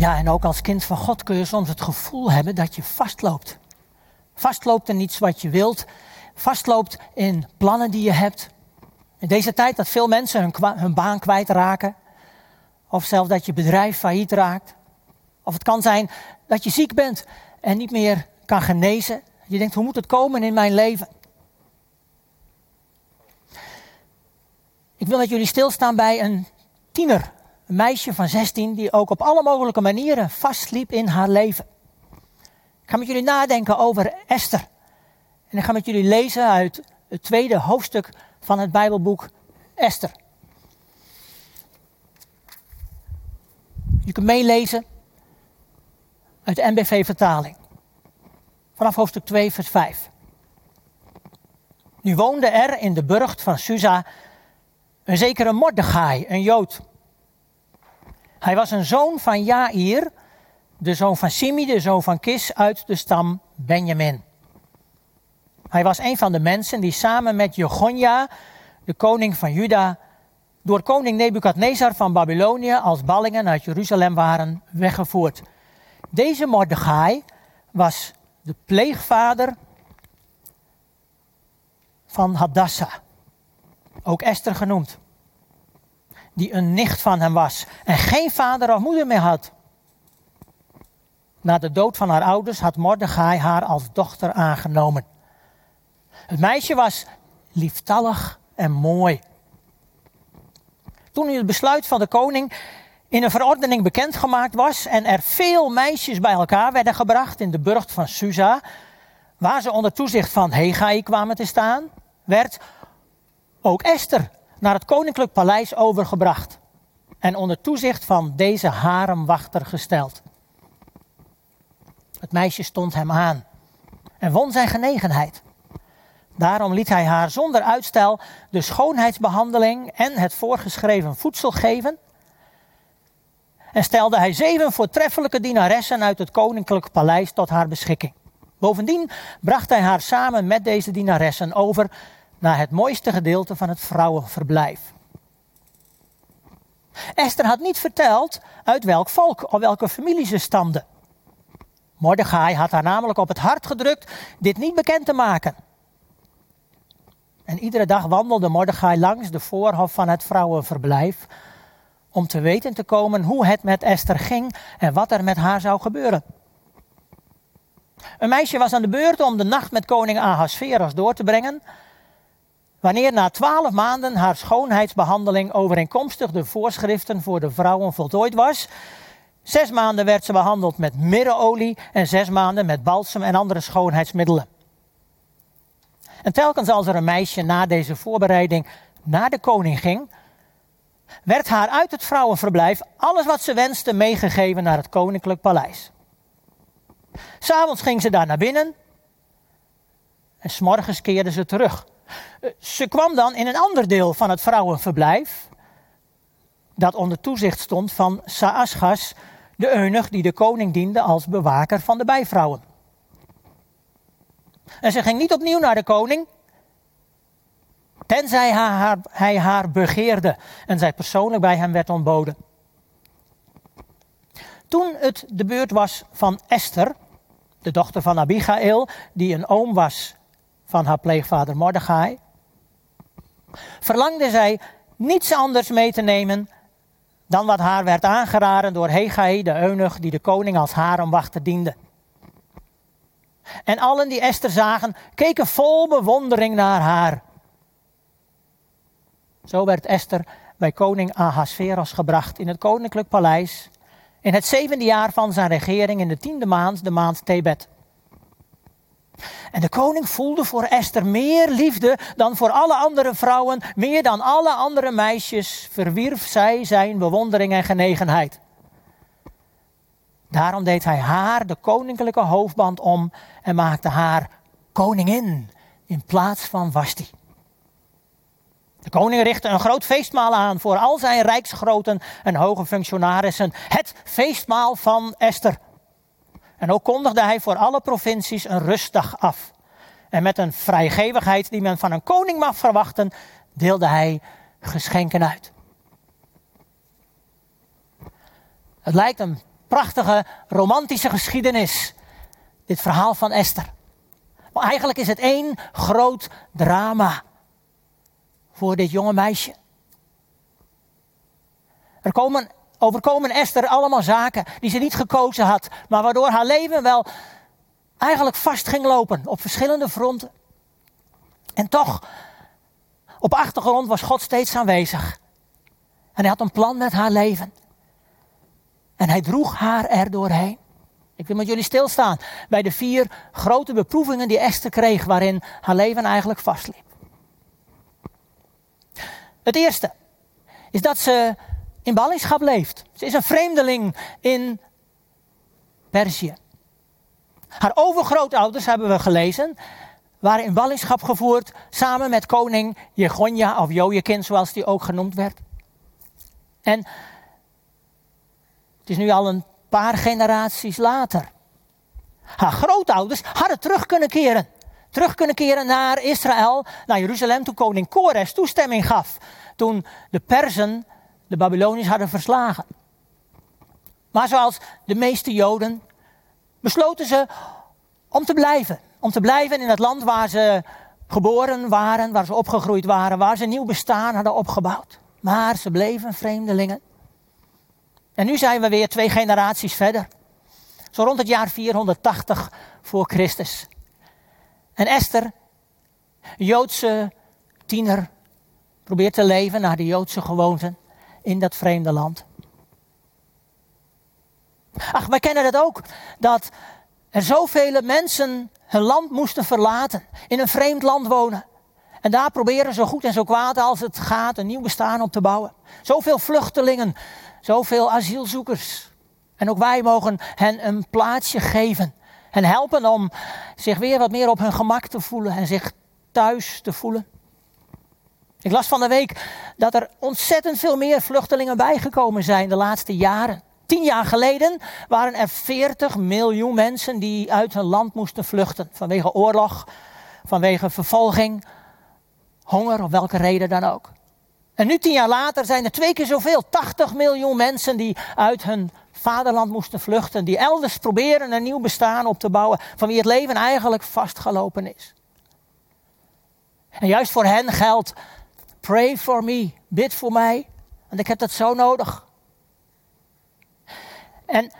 Ja, en ook als kind van God kun je soms het gevoel hebben dat je vastloopt. Vastloopt in iets wat je wilt. Vastloopt in plannen die je hebt. In deze tijd dat veel mensen hun, hun baan kwijtraken. Of zelfs dat je bedrijf failliet raakt. Of het kan zijn dat je ziek bent en niet meer kan genezen. Je denkt, hoe moet het komen in mijn leven? Ik wil dat jullie stilstaan bij een tiener. Een meisje van 16 die ook op alle mogelijke manieren vastliep in haar leven. Ik ga met jullie nadenken over Esther. En ik ga met jullie lezen uit het tweede hoofdstuk van het Bijbelboek Esther. Je kunt meelezen uit de NBV-vertaling. Vanaf hoofdstuk 2, vers 5. Nu woonde er in de burcht van Susa een zekere Mordechai, een Jood. Hij was een zoon van Jair, de zoon van Simi, de zoon van Kis uit de stam Benjamin. Hij was een van de mensen die samen met Jegonja, de koning van Juda, door koning Nebukadnezar van Babylonië als ballingen uit Jeruzalem waren weggevoerd. Deze Mordechai was de pleegvader van Hadassah, ook Esther genoemd, die een nicht van hem was en geen vader of moeder meer had. Na de dood van haar ouders had Mordechai haar als dochter aangenomen. Het meisje was lieftallig en mooi. Toen het besluit van de koning in een verordening bekendgemaakt was en er veel meisjes bij elkaar werden gebracht in de burcht van Susa, waar ze onder toezicht van Hegai kwamen te staan, werd ook Esther naar het koninklijk paleis overgebracht en onder toezicht van deze haremwachter gesteld. Het meisje stond hem aan en won zijn genegenheid. Daarom liet hij haar zonder uitstel de schoonheidsbehandeling en het voorgeschreven voedsel geven. En stelde hij zeven voortreffelijke dienaressen uit het koninklijk paleis tot haar beschikking. Bovendien bracht hij haar samen met deze dienaressen over naar het mooiste gedeelte van het vrouwenverblijf. Esther had niet verteld uit welk volk of welke familie ze stamde. Mordechai had haar namelijk op het hart gedrukt dit niet bekend te maken. En iedere dag wandelde Mordechai langs de voorhof van het vrouwenverblijf om te weten te komen hoe het met Esther ging en wat er met haar zou gebeuren. Een meisje was aan de beurt om de nacht met koning Ahasveros door te brengen, wanneer na twaalf maanden haar schoonheidsbehandeling overeenkomstig de voorschriften voor de vrouwen voltooid was. Zes maanden werd ze behandeld met mirreolie en zes maanden met balsem en andere schoonheidsmiddelen. En telkens als er een meisje na deze voorbereiding naar de koning ging, werd haar uit het vrouwenverblijf alles wat ze wenste meegegeven naar het koninklijk paleis. S'avonds ging ze daar naar binnen en s'morgens keerde ze terug. Ze kwam dan in een ander deel van het vrouwenverblijf, dat onder toezicht stond van Saasgas, de eunuch die de koning diende als bewaker van de bijvrouwen. En ze ging niet opnieuw naar de koning, tenzij hij haar begeerde en zij persoonlijk bij hem werd ontboden. Toen het de beurt was van Esther, de dochter van Abigail, die een oom was van haar pleegvader Mordechai, verlangde zij niets anders mee te nemen dan wat haar werd aangeraden door Hegai, de eunuch die de koning als haremwachter diende. En allen die Esther zagen, keken vol bewondering naar haar. Zo werd Esther bij koning Ahasveros gebracht in het koninklijk paleis. In het zevende jaar van zijn regering in de tiende maand, de maand Tebet. En de koning voelde voor Esther meer liefde dan voor alle andere vrouwen, meer dan alle andere meisjes, verwierf zij zijn bewondering en genegenheid. Daarom deed hij haar de koninklijke hoofdband om en maakte haar koningin in plaats van Vasti. De koning richtte een groot feestmaal aan voor al zijn rijksgroten en hoge functionarissen. Het feestmaal van Esther. En ook kondigde hij voor alle provincies een rustdag af. En met een vrijgevigheid die men van een koning mag verwachten, deelde hij geschenken uit. Het lijkt een prachtige romantische geschiedenis. Dit verhaal van Esther. Maar eigenlijk is het één groot drama voor dit jonge meisje. Er komen, overkomen Esther allemaal zaken die ze niet gekozen had, maar waardoor haar leven wel eigenlijk vast ging lopen op verschillende fronten. En toch, op achtergrond was God steeds aanwezig. En hij had een plan met haar leven. En hij droeg haar er doorheen. Ik wil met jullie stilstaan bij de vier grote beproevingen die Esther kreeg, waarin haar leven eigenlijk vastliep. Het eerste is dat ze in ballingschap leeft. Ze is een vreemdeling in Perzië. Haar overgrootouders, hebben we gelezen, waren in ballingschap gevoerd samen met koning Jegonja of Jojekin, zoals die ook genoemd werd. En het is nu al een paar generaties later. Haar grootouders hadden terug kunnen keren. Terug kunnen keren naar Israël, naar Jeruzalem, toen koning Kores toestemming gaf. Toen de Persen de Babyloniërs hadden verslagen. Maar zoals de meeste Joden besloten ze om te blijven. Om te blijven in het land waar ze geboren waren, waar ze opgegroeid waren, waar ze nieuw bestaan hadden opgebouwd. Maar ze bleven vreemdelingen. En nu zijn we weer twee generaties verder. Zo rond het jaar 480 voor Christus. En Esther, Joodse tiener, probeert te leven naar de Joodse gewoonten in dat vreemde land. Ach, wij kennen het ook, dat er zoveel mensen hun land moesten verlaten, in een vreemd land wonen. En daar proberen zo goed en zo kwaad als het gaat een nieuw bestaan op te bouwen. Zoveel vluchtelingen, zoveel asielzoekers. En ook wij mogen hen een plaatsje geven. En helpen om zich weer wat meer op hun gemak te voelen en zich thuis te voelen. Ik las van de week dat er ontzettend veel meer vluchtelingen bijgekomen zijn de laatste jaren. Tien jaar geleden waren er 40 miljoen mensen die uit hun land moesten vluchten. Vanwege oorlog, vanwege vervolging, honger of welke reden dan ook. En nu tien jaar later zijn er twee keer zoveel, 80 miljoen mensen die uit hun vaderland moesten vluchten. Die elders proberen een nieuw bestaan op te bouwen van wie het leven eigenlijk vastgelopen is. En juist voor hen geldt Pray for me. Bid voor mij. Want ik heb dat zo nodig. En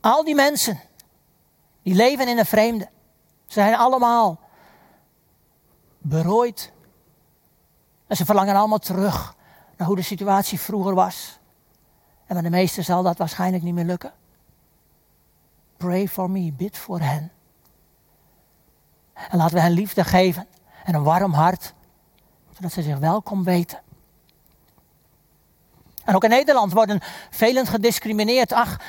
al die mensen die leven in een vreemde, zijn allemaal berooid. En ze verlangen allemaal terug naar hoe de situatie vroeger was. En bij de meesten zal dat waarschijnlijk niet meer lukken. Pray for me, bid voor hen. En laten we hen liefde geven en een warm hart, zodat ze zich welkom weten. En ook in Nederland worden velen gediscrimineerd. Ach,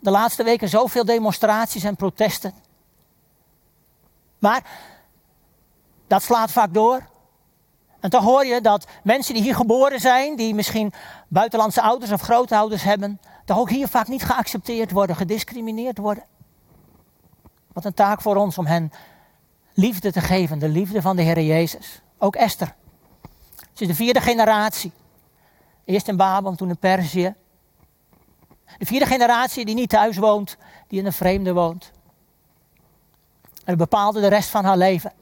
de laatste weken zoveel demonstraties en protesten. Maar dat slaat vaak door. En toch hoor je dat mensen die hier geboren zijn, die misschien buitenlandse ouders of grootouders hebben, toch ook hier vaak niet geaccepteerd worden, gediscrimineerd worden. Wat een taak voor ons om hen liefde te geven, de liefde van de Heer Jezus. Ook Esther. Ze is de vierde generatie. Eerst in Babel, toen in Perzië. De vierde generatie die niet thuis woont, die in een vreemde woont. En dat bepaalde de rest van haar leven.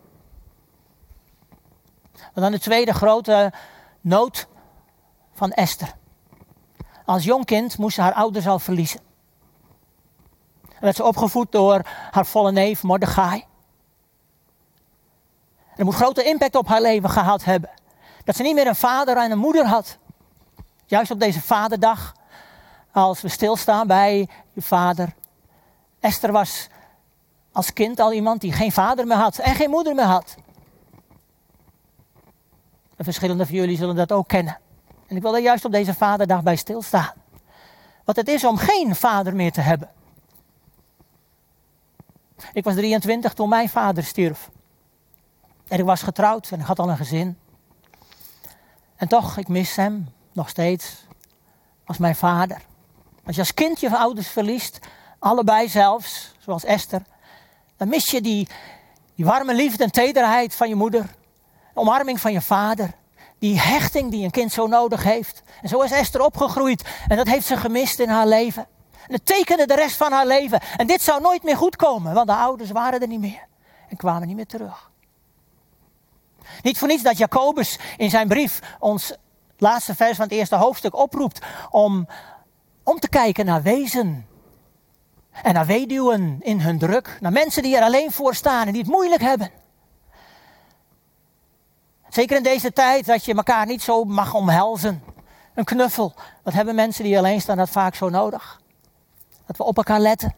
En dan de tweede grote nood van Esther. Als jong kind moest ze haar ouders al verliezen. En werd ze opgevoed door haar volle neef Mordechai. Dat moet grote impact op haar leven gehad hebben. Dat ze niet meer een vader en een moeder had. Juist op deze vaderdag, als we stilstaan bij je vader. Esther was als kind al iemand die geen vader meer had en geen moeder meer had. En verschillende van jullie zullen dat ook kennen. En ik wil er juist op deze vaderdag bij stilstaan. Wat het is om geen vader meer te hebben. Ik was 23 toen mijn vader stierf. En ik was getrouwd en ik had al een gezin. En toch, ik mis hem nog steeds als mijn vader. Als je als kind je ouders verliest, allebei zelfs, zoals Esther, dan mis je die, die warme liefde en tederheid van je moeder, de omarming van je vader, Die hechting die een kind zo nodig heeft. En zo is Esther opgegroeid. En dat heeft ze gemist in haar leven. En het tekende de rest van haar leven. En dit zou nooit meer goed komen, want de ouders waren er niet meer. En kwamen niet meer terug. Niet voor niets dat Jacobus in zijn brief ons laatste vers van het eerste hoofdstuk oproept om, om te kijken naar wezen. En naar weduwen in hun druk. Naar mensen die er alleen voor staan en die het moeilijk hebben. Zeker in deze tijd dat je elkaar niet zo mag omhelzen. Een knuffel. Wat hebben mensen die alleen staan dat vaak zo nodig? Dat we op elkaar letten.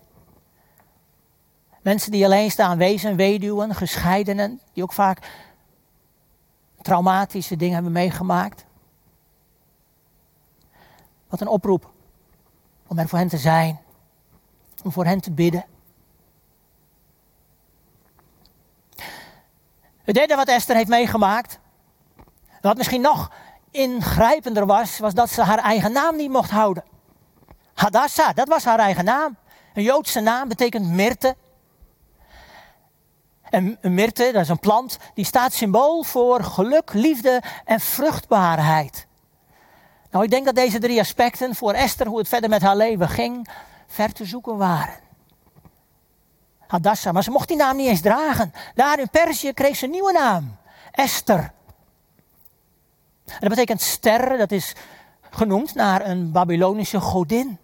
Mensen die alleen staan, wezen, weduwen, gescheidenen, die ook vaak traumatische dingen hebben meegemaakt. Wat een oproep om er voor hen te zijn, om voor hen te bidden. Het derde wat Esther heeft meegemaakt, wat misschien nog ingrijpender was, was dat ze haar eigen naam niet mocht houden. Hadassah, dat was haar eigen naam. Een Joodse naam betekent mirte. En een mirte, dat is een plant, die staat symbool voor geluk, liefde en vruchtbaarheid. Nou, ik denk dat deze drie aspecten voor Esther, hoe het verder met haar leven ging, ver te zoeken waren. Hadassah, maar ze mocht die naam niet eens dragen. Daar in Perzië kreeg ze een nieuwe naam. Esther. En dat betekent ster, dat is genoemd naar een Babylonische godin.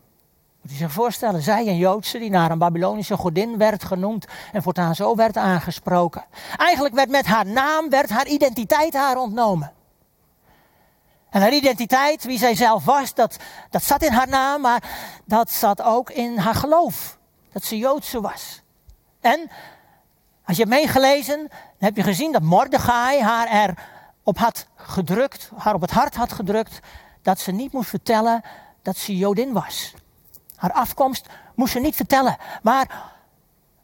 Moet je zich voorstellen, zij een Joodse die naar een Babylonische godin werd genoemd en voortaan zo werd aangesproken. Eigenlijk werd met haar naam, werd haar identiteit haar ontnomen. En haar identiteit, wie zij zelf was, dat, dat zat in haar naam, maar dat zat ook in haar geloof. Dat ze Joodse was. En, als je hebt meegelezen, dan heb je gezien dat Mordechai haar er op had gedrukt, haar op het hart had gedrukt, dat ze niet moest vertellen dat ze Jodin was. Haar afkomst moest ze niet vertellen, maar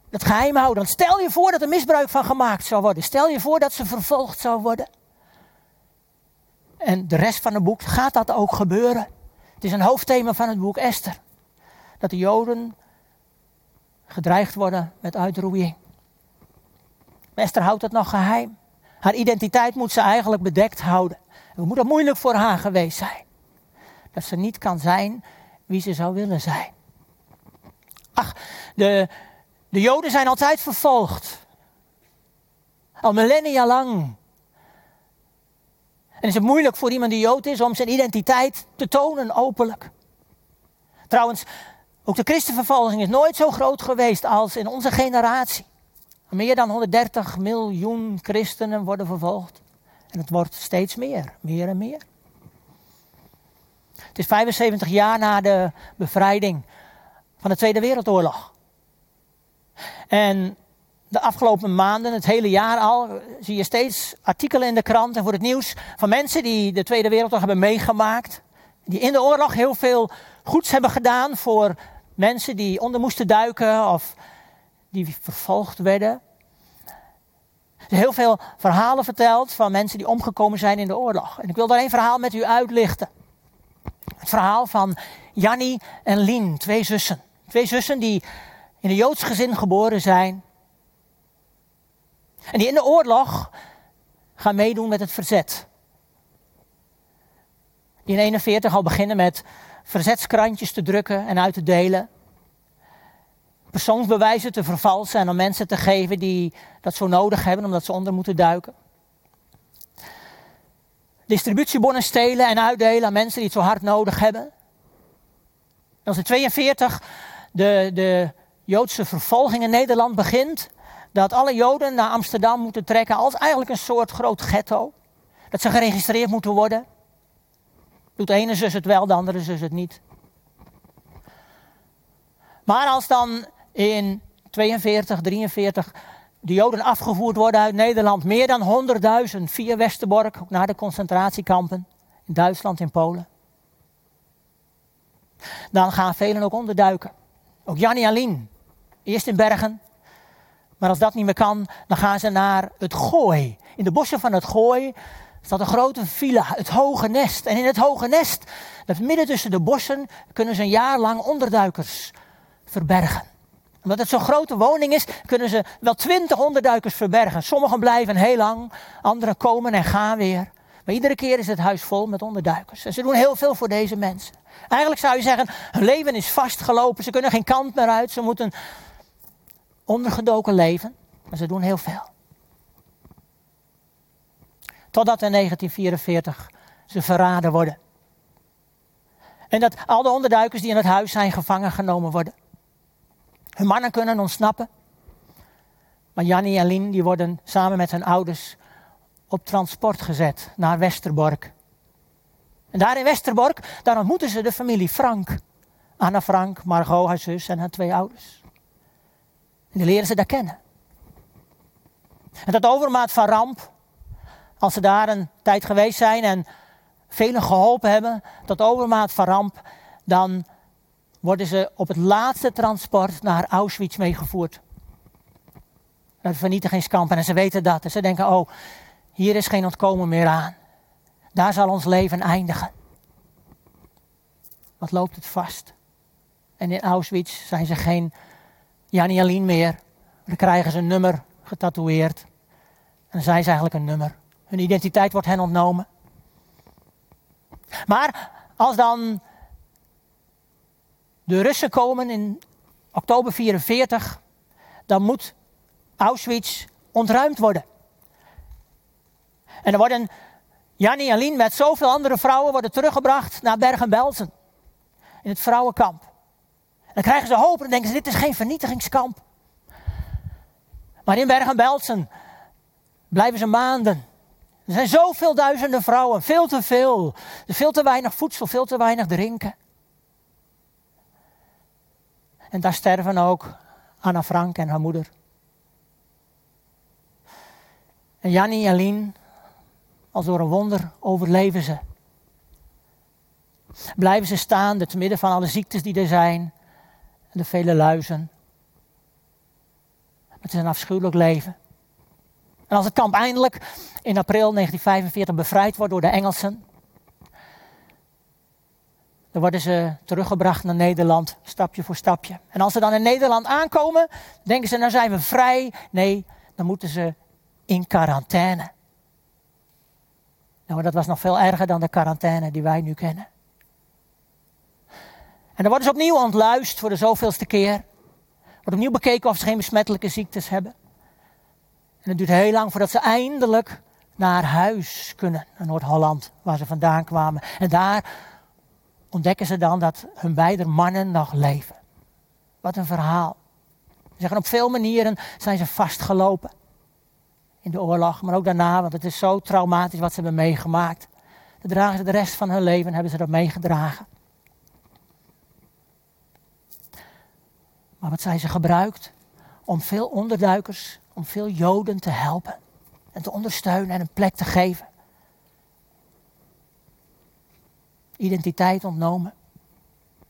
het geheim houden. Stel je voor dat er misbruik van gemaakt zou worden. Stel je voor dat ze vervolgd zou worden. En de rest van het boek gaat dat ook gebeuren. Het is een hoofdthema van het boek Esther. Dat de Joden gedreigd worden met uitroeiing. Esther houdt het nog geheim. Haar identiteit moet ze eigenlijk bedekt houden. Het moet dat moeilijk voor haar geweest zijn. Dat ze niet kan zijn wie ze zou willen zijn. Ach, de, de Joden zijn altijd vervolgd. Al millennia lang. En is het moeilijk voor iemand die Jood is om zijn identiteit te tonen openlijk. Trouwens, ook de christenvervolging is nooit zo groot geweest als in onze generatie. Meer dan 130 miljoen christenen worden vervolgd. En het wordt steeds meer, meer en meer. Het is 75 jaar na de bevrijding van de Tweede Wereldoorlog. En de afgelopen maanden, het hele jaar al, zie je steeds artikelen in de krant en voor het nieuws van mensen die de Tweede Wereldoorlog hebben meegemaakt. Die in de oorlog heel veel goeds hebben gedaan voor mensen die onder moesten duiken of die vervolgd werden. Er zijn heel veel verhalen verteld van mensen die omgekomen zijn in de oorlog. En ik wil daar één verhaal met u uitlichten. Het verhaal van Jannie en Lien, twee zussen. Twee zussen die in een Joods gezin geboren zijn. En die in de oorlog gaan meedoen met het verzet. Die in 41 al beginnen met verzetskrantjes te drukken en uit te delen persoonsbewijzen te vervalsen en aan mensen te geven die dat zo nodig hebben omdat ze onder moeten duiken. Distributiebonnen stelen en uitdelen aan mensen die het zo hard nodig hebben. als in 42 de, de Joodse vervolging in Nederland begint, dat alle Joden naar Amsterdam moeten trekken als eigenlijk een soort groot ghetto. Dat ze geregistreerd moeten worden. Doet de ene zus het wel, de andere zus het niet. Maar als dan in 42, 43 de Joden afgevoerd worden uit Nederland. Meer dan 100.000 via Westerbork naar de concentratiekampen in Duitsland en Polen. Dan gaan velen ook onderduiken. Ook Jannie Alien. Eerst in Bergen. Maar als dat niet meer kan, dan gaan ze naar het Gooi. In de bossen van het Gooi staat een grote villa, het Hoge Nest. En in het Hoge Nest, dat midden tussen de bossen, kunnen ze een jaar lang onderduikers verbergen omdat het zo'n grote woning is, kunnen ze wel twintig onderduikers verbergen. Sommigen blijven heel lang, anderen komen en gaan weer. Maar iedere keer is het huis vol met onderduikers. En ze doen heel veel voor deze mensen. Eigenlijk zou je zeggen, hun leven is vastgelopen. Ze kunnen geen kant meer uit. Ze moeten ondergedoken leven. Maar ze doen heel veel. Totdat in 1944 ze verraden worden. En dat al de onderduikers die in het huis zijn gevangen genomen worden. Hun mannen kunnen ontsnappen. Maar Jannie en Lien die worden samen met hun ouders op transport gezet naar Westerbork. En daar in Westerbork, daar ontmoeten ze de familie Frank. Anna Frank, Margot, haar zus en haar twee ouders. En die leren ze daar kennen. En dat overmaat van ramp, als ze daar een tijd geweest zijn en velen geholpen hebben, dat overmaat van ramp, dan worden ze op het laatste transport naar Auschwitz meegevoerd. Naar het vernietigingskamp. En ze weten dat. En ze denken, oh, hier is geen ontkomen meer aan. Daar zal ons leven eindigen. Wat loopt het vast? En in Auschwitz zijn ze geen Jannie Aline meer. Dan krijgen ze een nummer getatoeëerd. En dan zijn ze eigenlijk een nummer. Hun identiteit wordt hen ontnomen. Maar als dan de Russen komen in oktober 44, dan moet Auschwitz ontruimd worden. En dan worden Jannie en Lien met zoveel andere vrouwen worden teruggebracht naar Bergen-Belsen. In het vrouwenkamp. En dan krijgen ze hoop en denken ze, dit is geen vernietigingskamp. Maar in Bergen-Belsen blijven ze maanden. Er zijn zoveel duizenden vrouwen, veel te veel. Er veel te weinig voedsel, veel te weinig drinken. En daar sterven ook Anna Frank en haar moeder. En Jannie en Lien, als door een wonder, overleven ze. Blijven ze staan, te midden van alle ziektes die er zijn. En de vele luizen. Het is een afschuwelijk leven. En als het kamp eindelijk in april 1945 bevrijd wordt door de Engelsen, dan worden ze teruggebracht naar Nederland, stapje voor stapje. En als ze dan in Nederland aankomen, denken ze, nou zijn we vrij. Nee, dan moeten ze in quarantaine. Nou, dat was nog veel erger dan de quarantaine die wij nu kennen. En dan worden ze opnieuw ontluist voor de zoveelste keer. Wordt opnieuw bekeken of ze geen besmettelijke ziektes hebben. En het duurt heel lang voordat ze eindelijk naar huis kunnen, naar Noord-Holland, waar ze vandaan kwamen. En daar ontdekken ze dan dat hun beide mannen nog leven. Wat een verhaal. Ze zeggen op veel manieren zijn ze vastgelopen in de oorlog, maar ook daarna, want het is zo traumatisch wat ze hebben meegemaakt. Dat dragen ze de rest van hun leven, hebben ze dat meegedragen. Maar wat zijn ze gebruikt? Om veel onderduikers, om veel Joden te helpen en te ondersteunen en een plek te geven. Identiteit ontnomen.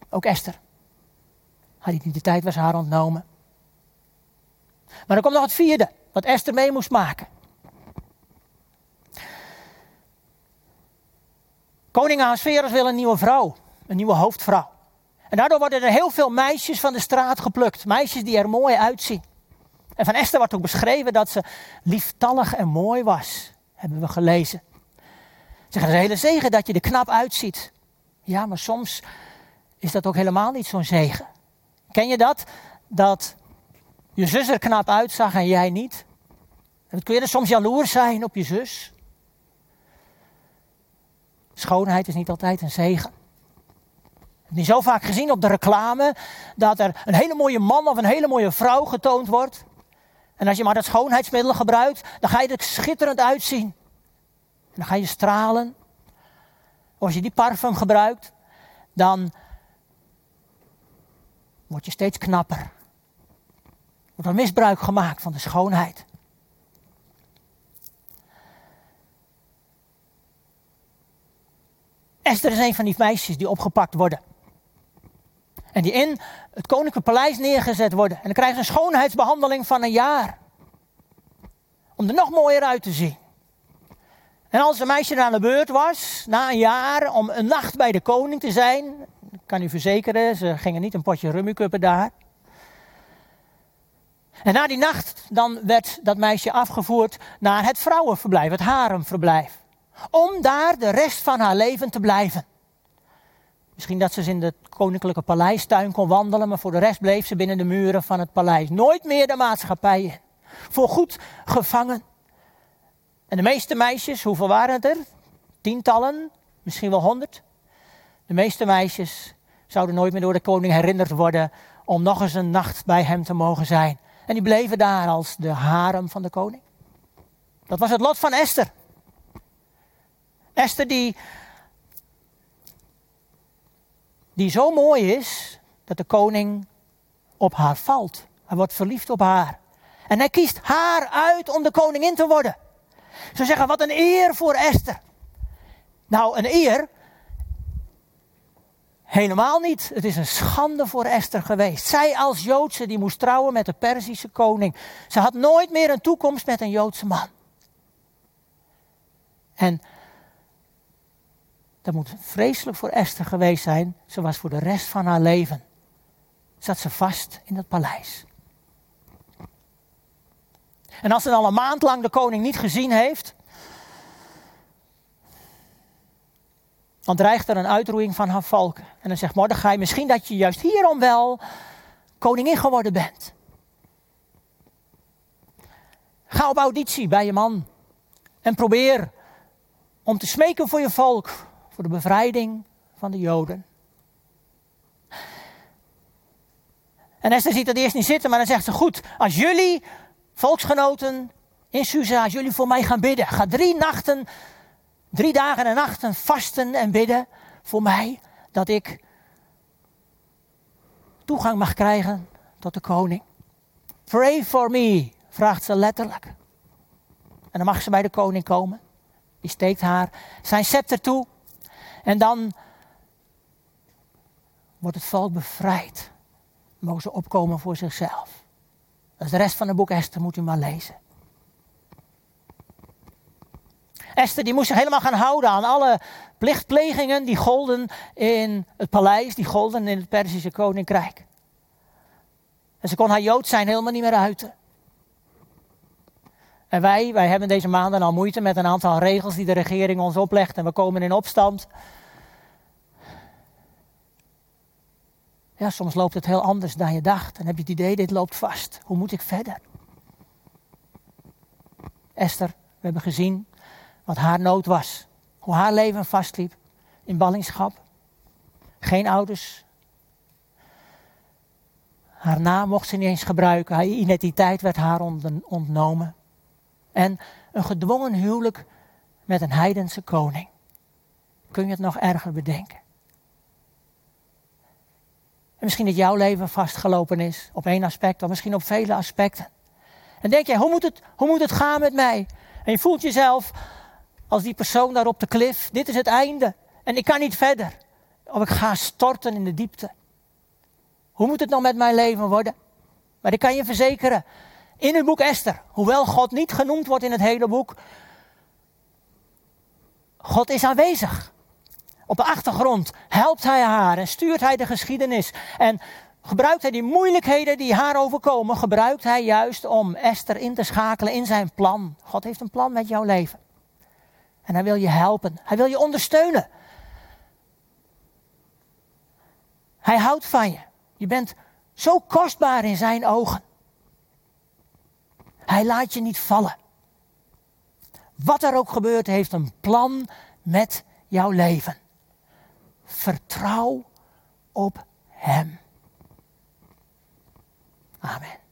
Ook Esther. Haar identiteit was haar ontnomen. Maar dan komt nog het vierde wat Esther mee moest maken. Koning Ahasverus wil een nieuwe vrouw, een nieuwe hoofdvrouw. En daardoor worden er heel veel meisjes van de straat geplukt. Meisjes die er mooi uitzien. En van Esther wordt ook beschreven dat ze lieftallig en mooi was. Hebben we gelezen. Ze zeggen, het is een hele zegen dat je er knap uitziet. Ja, maar soms is dat ook helemaal niet zo'n zegen. Ken je dat? Dat je zus er knap uitzag en jij niet. Kun je er soms jaloers zijn op je zus. Schoonheid is niet altijd een zegen. Ik heb niet zo vaak gezien op de reclame dat er een hele mooie man of een hele mooie vrouw getoond wordt. En als je maar dat schoonheidsmiddel gebruikt, dan ga je er schitterend uitzien. En dan ga je stralen. Als je die parfum gebruikt, dan word je steeds knapper. Wordt er misbruik gemaakt van de schoonheid. Esther is een van die meisjes die opgepakt worden. En die in het koninklijke paleis neergezet worden. En dan krijgen ze een schoonheidsbehandeling van een jaar. Om er nog mooier uit te zien. En als een meisje aan de beurt was, na een jaar, om een nacht bij de koning te zijn. Ik kan u verzekeren, ze gingen niet een potje rummikuppen daar. En na die nacht, dan werd dat meisje afgevoerd naar het vrouwenverblijf, het haremverblijf. om daar de rest van haar leven te blijven. Misschien dat ze in de koninklijke paleistuin kon wandelen, maar voor de rest bleef ze binnen de muren van het paleis. Nooit meer de maatschappij in. Voor goed gevangen. En de meeste meisjes, hoeveel waren het er? Tientallen, misschien wel honderd. De meeste meisjes zouden nooit meer door de koning herinnerd worden om nog eens een nacht bij hem te mogen zijn. En die bleven daar als de harem van de koning. Dat was het lot van Esther. Esther die, die zo mooi is dat de koning op haar valt. Hij wordt verliefd op haar. En hij kiest haar uit om de koningin te worden. Ze zeggen, wat een eer voor Esther. Nou, een eer? Helemaal niet. Het is een schande voor Esther geweest. Zij als Joodse, die moest trouwen met de Perzische koning. Ze had nooit meer een toekomst met een Joodse man. En dat moet vreselijk voor Esther geweest zijn. Ze was voor de rest van haar leven. Zat ze vast in het paleis. En als ze al een maand lang de koning niet gezien heeft, dan dreigt er een uitroeiing van haar volk. En dan zegt Mordechai, misschien dat je juist hierom wel koningin geworden bent. Ga op auditie bij je man en probeer om te smeken voor je volk, voor de bevrijding van de Joden. En Esther ziet dat eerst niet zitten, maar dan zegt ze: Goed, als jullie volksgenoten in Susa, als jullie voor mij gaan bidden, ga drie nachten, drie dagen en nachten vasten en bidden voor mij, dat ik toegang mag krijgen tot de koning. Pray for me, vraagt ze letterlijk. En dan mag ze bij de koning komen. Die steekt haar zijn scepter toe. En dan wordt het volk bevrijd. Mogen ze opkomen voor zichzelf. Is de rest van het boek Esther, moet u maar lezen. Esther die moest zich helemaal gaan houden aan alle plichtplegingen die golden in het paleis, die golden in het Perzische koninkrijk. En ze kon haar Jood zijn helemaal niet meer uiten. En wij, wij hebben deze maanden al moeite met een aantal regels die de regering ons oplegt en we komen in opstand. Ja, soms loopt het heel anders dan je dacht. En heb je het idee, dit loopt vast. Hoe moet ik verder? Esther, we hebben gezien wat haar nood was. Hoe haar leven vastliep in ballingschap. Geen ouders. Haar naam mocht ze niet eens gebruiken. Haar identiteit werd haar ontnomen. En een gedwongen huwelijk met een heidense koning. Kun je het nog erger bedenken? En misschien dat jouw leven vastgelopen is op één aspect, of misschien op vele aspecten. En denk jij, hoe moet, het, hoe moet het gaan met mij? En je voelt jezelf als die persoon daar op de klif. Dit is het einde. En ik kan niet verder. Of ik ga storten in de diepte. Hoe moet het nou met mijn leven worden? Maar ik kan je verzekeren, in het boek Esther, hoewel God niet genoemd wordt in het hele boek, God is aanwezig. Op de achtergrond helpt hij haar en stuurt hij de geschiedenis. En gebruikt hij die moeilijkheden die haar overkomen, gebruikt hij juist om Esther in te schakelen in zijn plan. God heeft een plan met jouw leven. En hij wil je helpen. Hij wil je ondersteunen. Hij houdt van je. Je bent zo kostbaar in zijn ogen. Hij laat je niet vallen. Wat er ook gebeurt, heeft een plan met jouw leven. Vertrouw op Hem. Amen.